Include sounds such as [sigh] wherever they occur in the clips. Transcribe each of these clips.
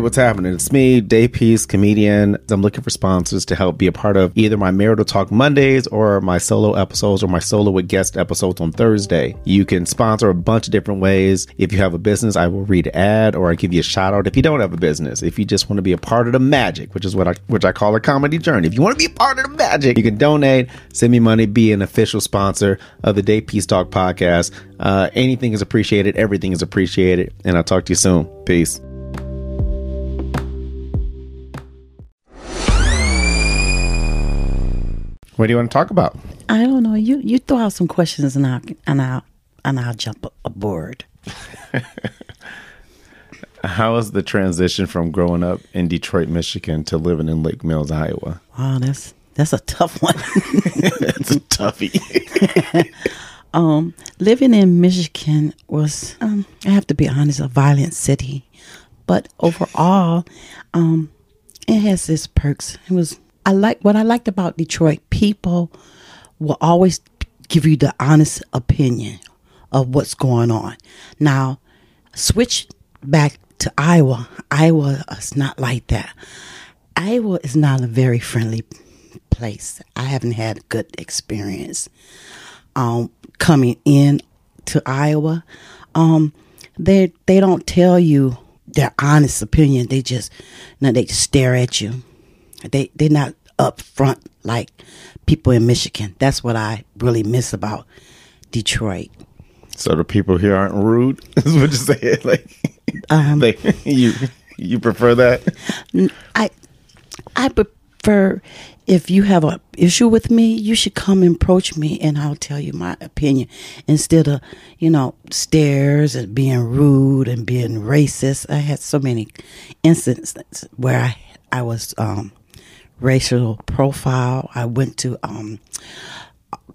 What's happening? It's me, Day Peace, comedian. I'm looking for sponsors to help be a part of either my Marital Talk Mondays or my solo episodes or my solo with guest episodes on Thursday. You can sponsor a bunch of different ways. If you have a business, I will read ad or I give you a shout out. If you don't have a business, if you just want to be a part of the magic, which is what I which I call a comedy journey. If you want to be a part of the magic, you can donate, send me money, be an official sponsor of the Day Peace Talk podcast. Uh, anything is appreciated. Everything is appreciated. And I'll talk to you soon. Peace. What do you want to talk about? I don't know. You you throw out some questions and I and I and I'll jump aboard. [laughs] How was the transition from growing up in Detroit, Michigan, to living in Lake Mills, Iowa? Wow, that's that's a tough one. [laughs] It's a toughie. [laughs] um, living in Michigan was, um, I have to be honest, a violent city, but overall, um, it has its perks. It was I like what I liked about Detroit. People will always give you the honest opinion of what's going on. Now, switch back to Iowa. Iowa is not like that. Iowa is not a very friendly place. I haven't had a good experience um, coming in to Iowa. Um, they they don't tell you their honest opinion. They just no, they just stare at you. They they're not upfront like people in Michigan. That's what I really miss about Detroit. so the people here aren't rude. [laughs] Is what you say? Like, Um, [laughs] they, you you prefer that? I I prefer if you have a issue with me, you should come and approach me and I'll tell you my opinion instead of, you know, stares and being rude and being racist. I had so many instances where I I was um racial profile. I went to um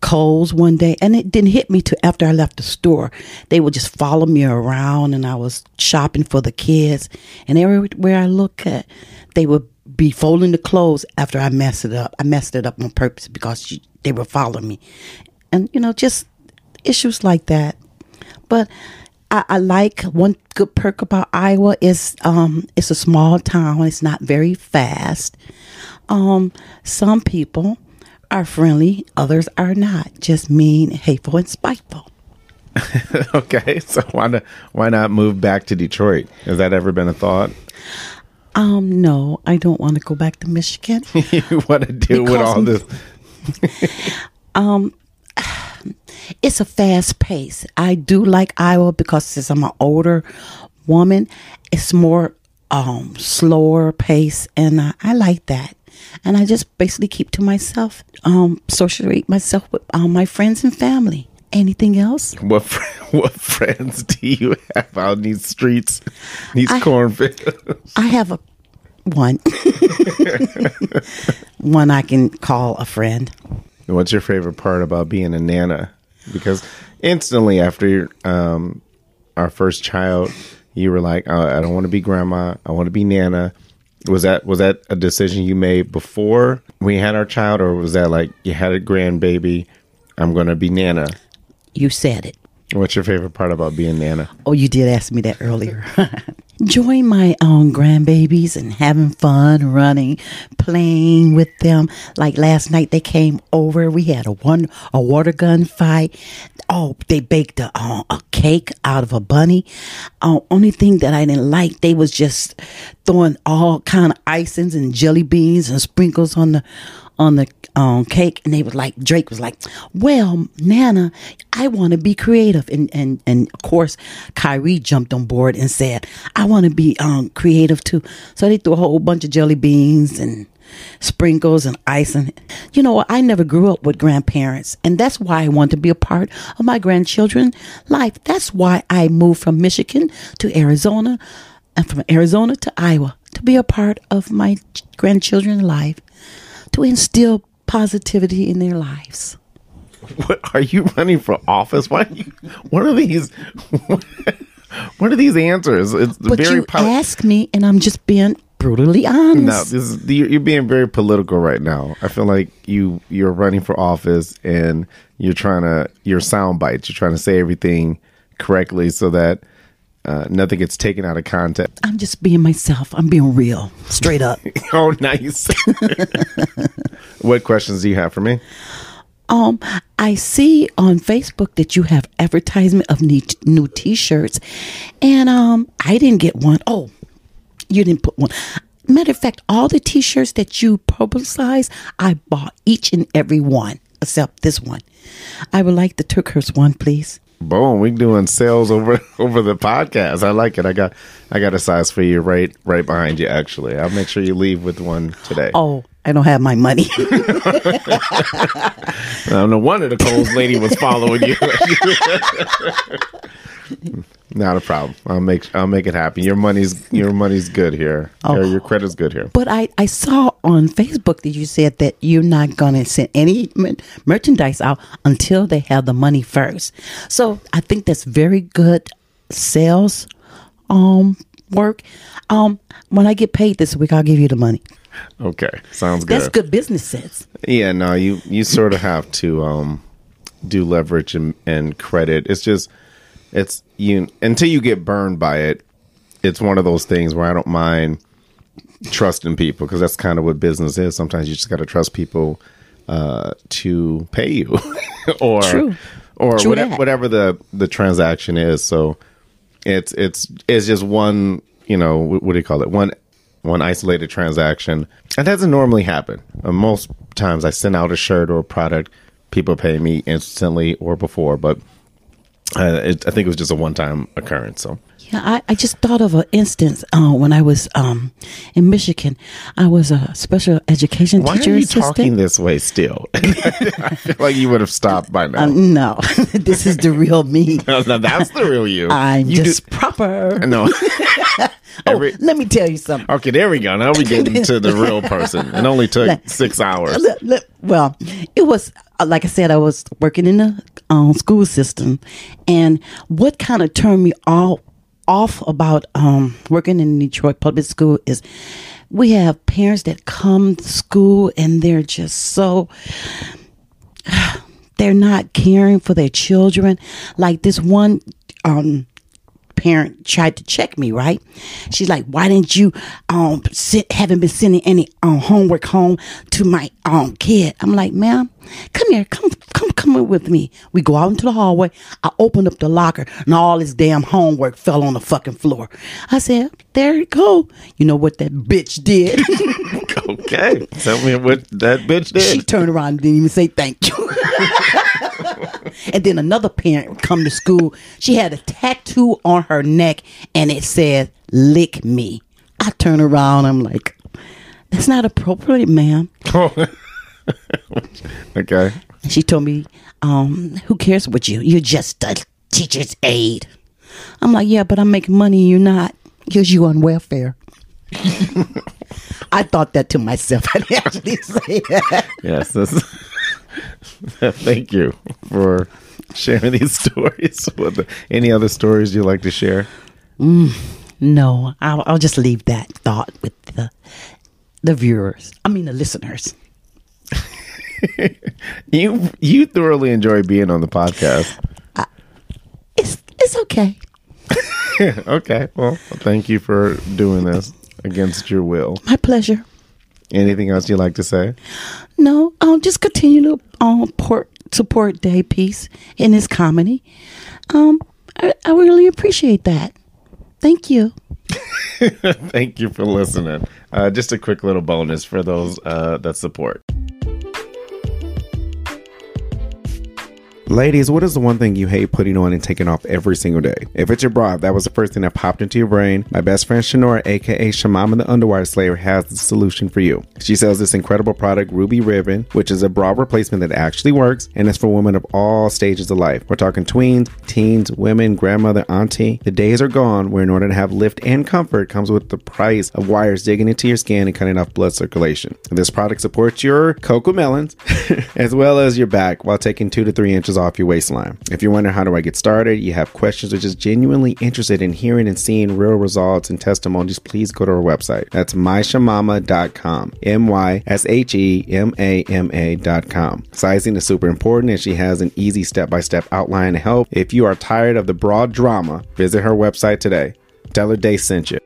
Kohl's one day, and it didn't hit me till after I left the store. They would just follow me around, and I was shopping for the kids. And everywhere I look at, they would be folding the clothes after I messed it up. I messed it up on purpose because she, they were following me, and you know, just issues like that. But I, I like one good perk about Iowa is um, it's a small town. It's not very fast. Um, some people are friendly, others are not. Just mean, hateful, and spiteful. [laughs] okay, so why not why not move back to Detroit? Has that ever been a thought? Um, no, I don't want to go back to Michigan. [laughs] you want to deal with all this? [laughs] it's a fast pace. I do like Iowa because since I'm an older woman, it's more um slower pace, and I, I like that. And I just basically keep to myself, um, socialize myself with um, my friends and family. Anything else? [laughs] What fr- [laughs] what friends do you have out in these streets, these I- cornfields? I have a one, [laughs] one I can call a friend. What's your favorite part about being a nana? Because instantly after um, our first child, you were like, oh, "I don't want to be grandma. I want to be nana." Was that was that a decision you made before we had our child, or was that like you had a grandbaby? I'm going to be nana. You said it. What's your favorite part about being nana? Oh, you did ask me that earlier. [laughs] Enjoying my own grandbabies and having fun, running, playing with them. Like last night, they came over. We had a one a water gun fight. Oh, they baked a uh, a cake out of a bunny. Uh, only thing that I didn't like, they was just throwing all kind of icings and jelly beans and sprinkles on the on the um, cake, and they was like Drake was like, "Well, Nana, I want to be creative," and and and of course, Kyrie jumped on board and said, "I want to be um, creative too." So they threw a whole bunch of jelly beans and sprinkles and icing. You know. I never grew up with grandparents, and that's why I want to be a part of my grandchildren's life. That's why I moved from Michigan to Arizona, and from Arizona to Iowa to be a part of my grandchildren's life to instill positivity in their lives. What are you running for office? Why? Are you, what are these? What are these answers? It's But very you poli- ask me, and I'm just being brutally honest. No, this is you're you're being very political right now. I feel like you you're running for office and you're trying to your sound bites. You're trying to say everything correctly so that uh, nothing gets taken out of context. I'm just being myself. I'm being real, straight up. [laughs] oh, nice. [laughs] what questions do you have for me? Um, I see on Facebook that you have advertisement of new, new T-shirts, and um, I didn't get one. Oh, you didn't put one. Matter of fact, all the T-shirts that you publicize, I bought each and every one except this one. I would like the Turkhurst one, please. Boom, we doing sales over [laughs] over the podcast. I like it. I got I got a size for you right right behind you. Actually, I'll make sure you leave with one today. Oh, I don't have my money. [laughs] no wonder the Kohl's lady was following you. [laughs] Not a problem. I'll make I'll make it happen. Your money's your money's good here. Oh. Your, your credit's good here. But I I saw on Facebook that you said that you're not going to send any merchandise out until they have the money first. So I think that's very good sales um work. Um when I get paid this week, I'll give you the money. Okay, sounds good. That's good business sense. Yeah, no, you you sort of have to um do leverage and, and credit. It's just it's you until you get burned by it. It's one of those things where I don't mind trusting people because that's kind of what business is. Sometimes you just got to trust people uh, to pay you, [laughs] or True. or True whatever, whatever the the transaction is. So it's it's it's just one you know what do you call it one one isolated transaction. That doesn't normally happen. Uh, most times I send out a shirt or a product, people pay me instantly or before, but uh, it, I think it was just a one time occurrence. So. Yeah, I, I just thought of an instance uh, when I was um, in Michigan. I was a special education Why teacher. Why are you assistant. talking this way still? [laughs] I feel like you would have stopped by now. Uh, no, [laughs] this is the real me. [laughs] no, that's the real you. I'm you just do- proper. No. Oh, Every, oh, let me tell you something. Okay, there we go. Now we get into the real person. It only took six hours. Well, it was uh, like I said. I was working in the um, school system, and what kind of turned me all off about um, working in Detroit public school is we have parents that come to school and they're just so [sighs] they're not caring for their children. Like this one um, parent tried to check me, right? She's like, why didn't you um sit haven't been sending any um homework home to my um kid? I'm like, ma'am, come here, come come come with me. We go out into the hallway. I opened up the locker and all this damn homework fell on the fucking floor. I said, there you go. You know what that bitch did? [laughs] okay. Tell me what that bitch did. She turned around and didn't even say thank you. [laughs] and then another parent would come to school. She had a tattoo on her neck and it said, lick me. I turn around. I'm like, that's not appropriate, ma'am. [laughs] okay. And she told me, um, who cares what you? You're just a teacher's aide. I'm like, yeah, but I'm making money. You're not. Because you on welfare. [laughs] I thought that to myself. [laughs] I didn't actually say that. Yes. [laughs] thank you for sharing these [laughs] stories. With Any other stories you'd like to share? Mm, no, I'll, I'll just leave that thought with the the viewers. I mean, the listeners. [laughs] you you thoroughly enjoy being on the podcast. Uh, it's it's okay. okay. Well, thank you for doing this against your will. My pleasure. Anything else you'd like to say? No, um, just continue to um, port, support Day Peace in his comedy. Um, I, I really appreciate that. Thank you. [laughs] Thank you for listening. Uh, just a quick little bonus for those uh, that support. Ladies, what is the one thing you hate putting on and taking off every single day? If it's your bra, that was the first thing that popped into your brain. My best friend Shanora, aka Shemama the Underwire Slayer, has the solution for you. She sells this incredible product, Ruby Ribbon, which is a bra replacement that actually works and it's for women of all stages of life. We're talking tweens, teens, women, grandmother, auntie. The days are gone where in order to have lift and comfort comes with the price of wires digging into your skin and cutting off blood circulation. This product supports your cocoa melons [laughs] as well as your back while taking two to three inches inches off your waistline. If you're wondering how do I get started, you have questions or just genuinely interested in hearing and seeing real results and testimonies, please go to our website. That's myshemama.com. M Y S H E M A M A.com. Sizing is super important and she has an easy step by step outline to help. If you are tired of the broad drama, visit her website today. Tell her Day sent you.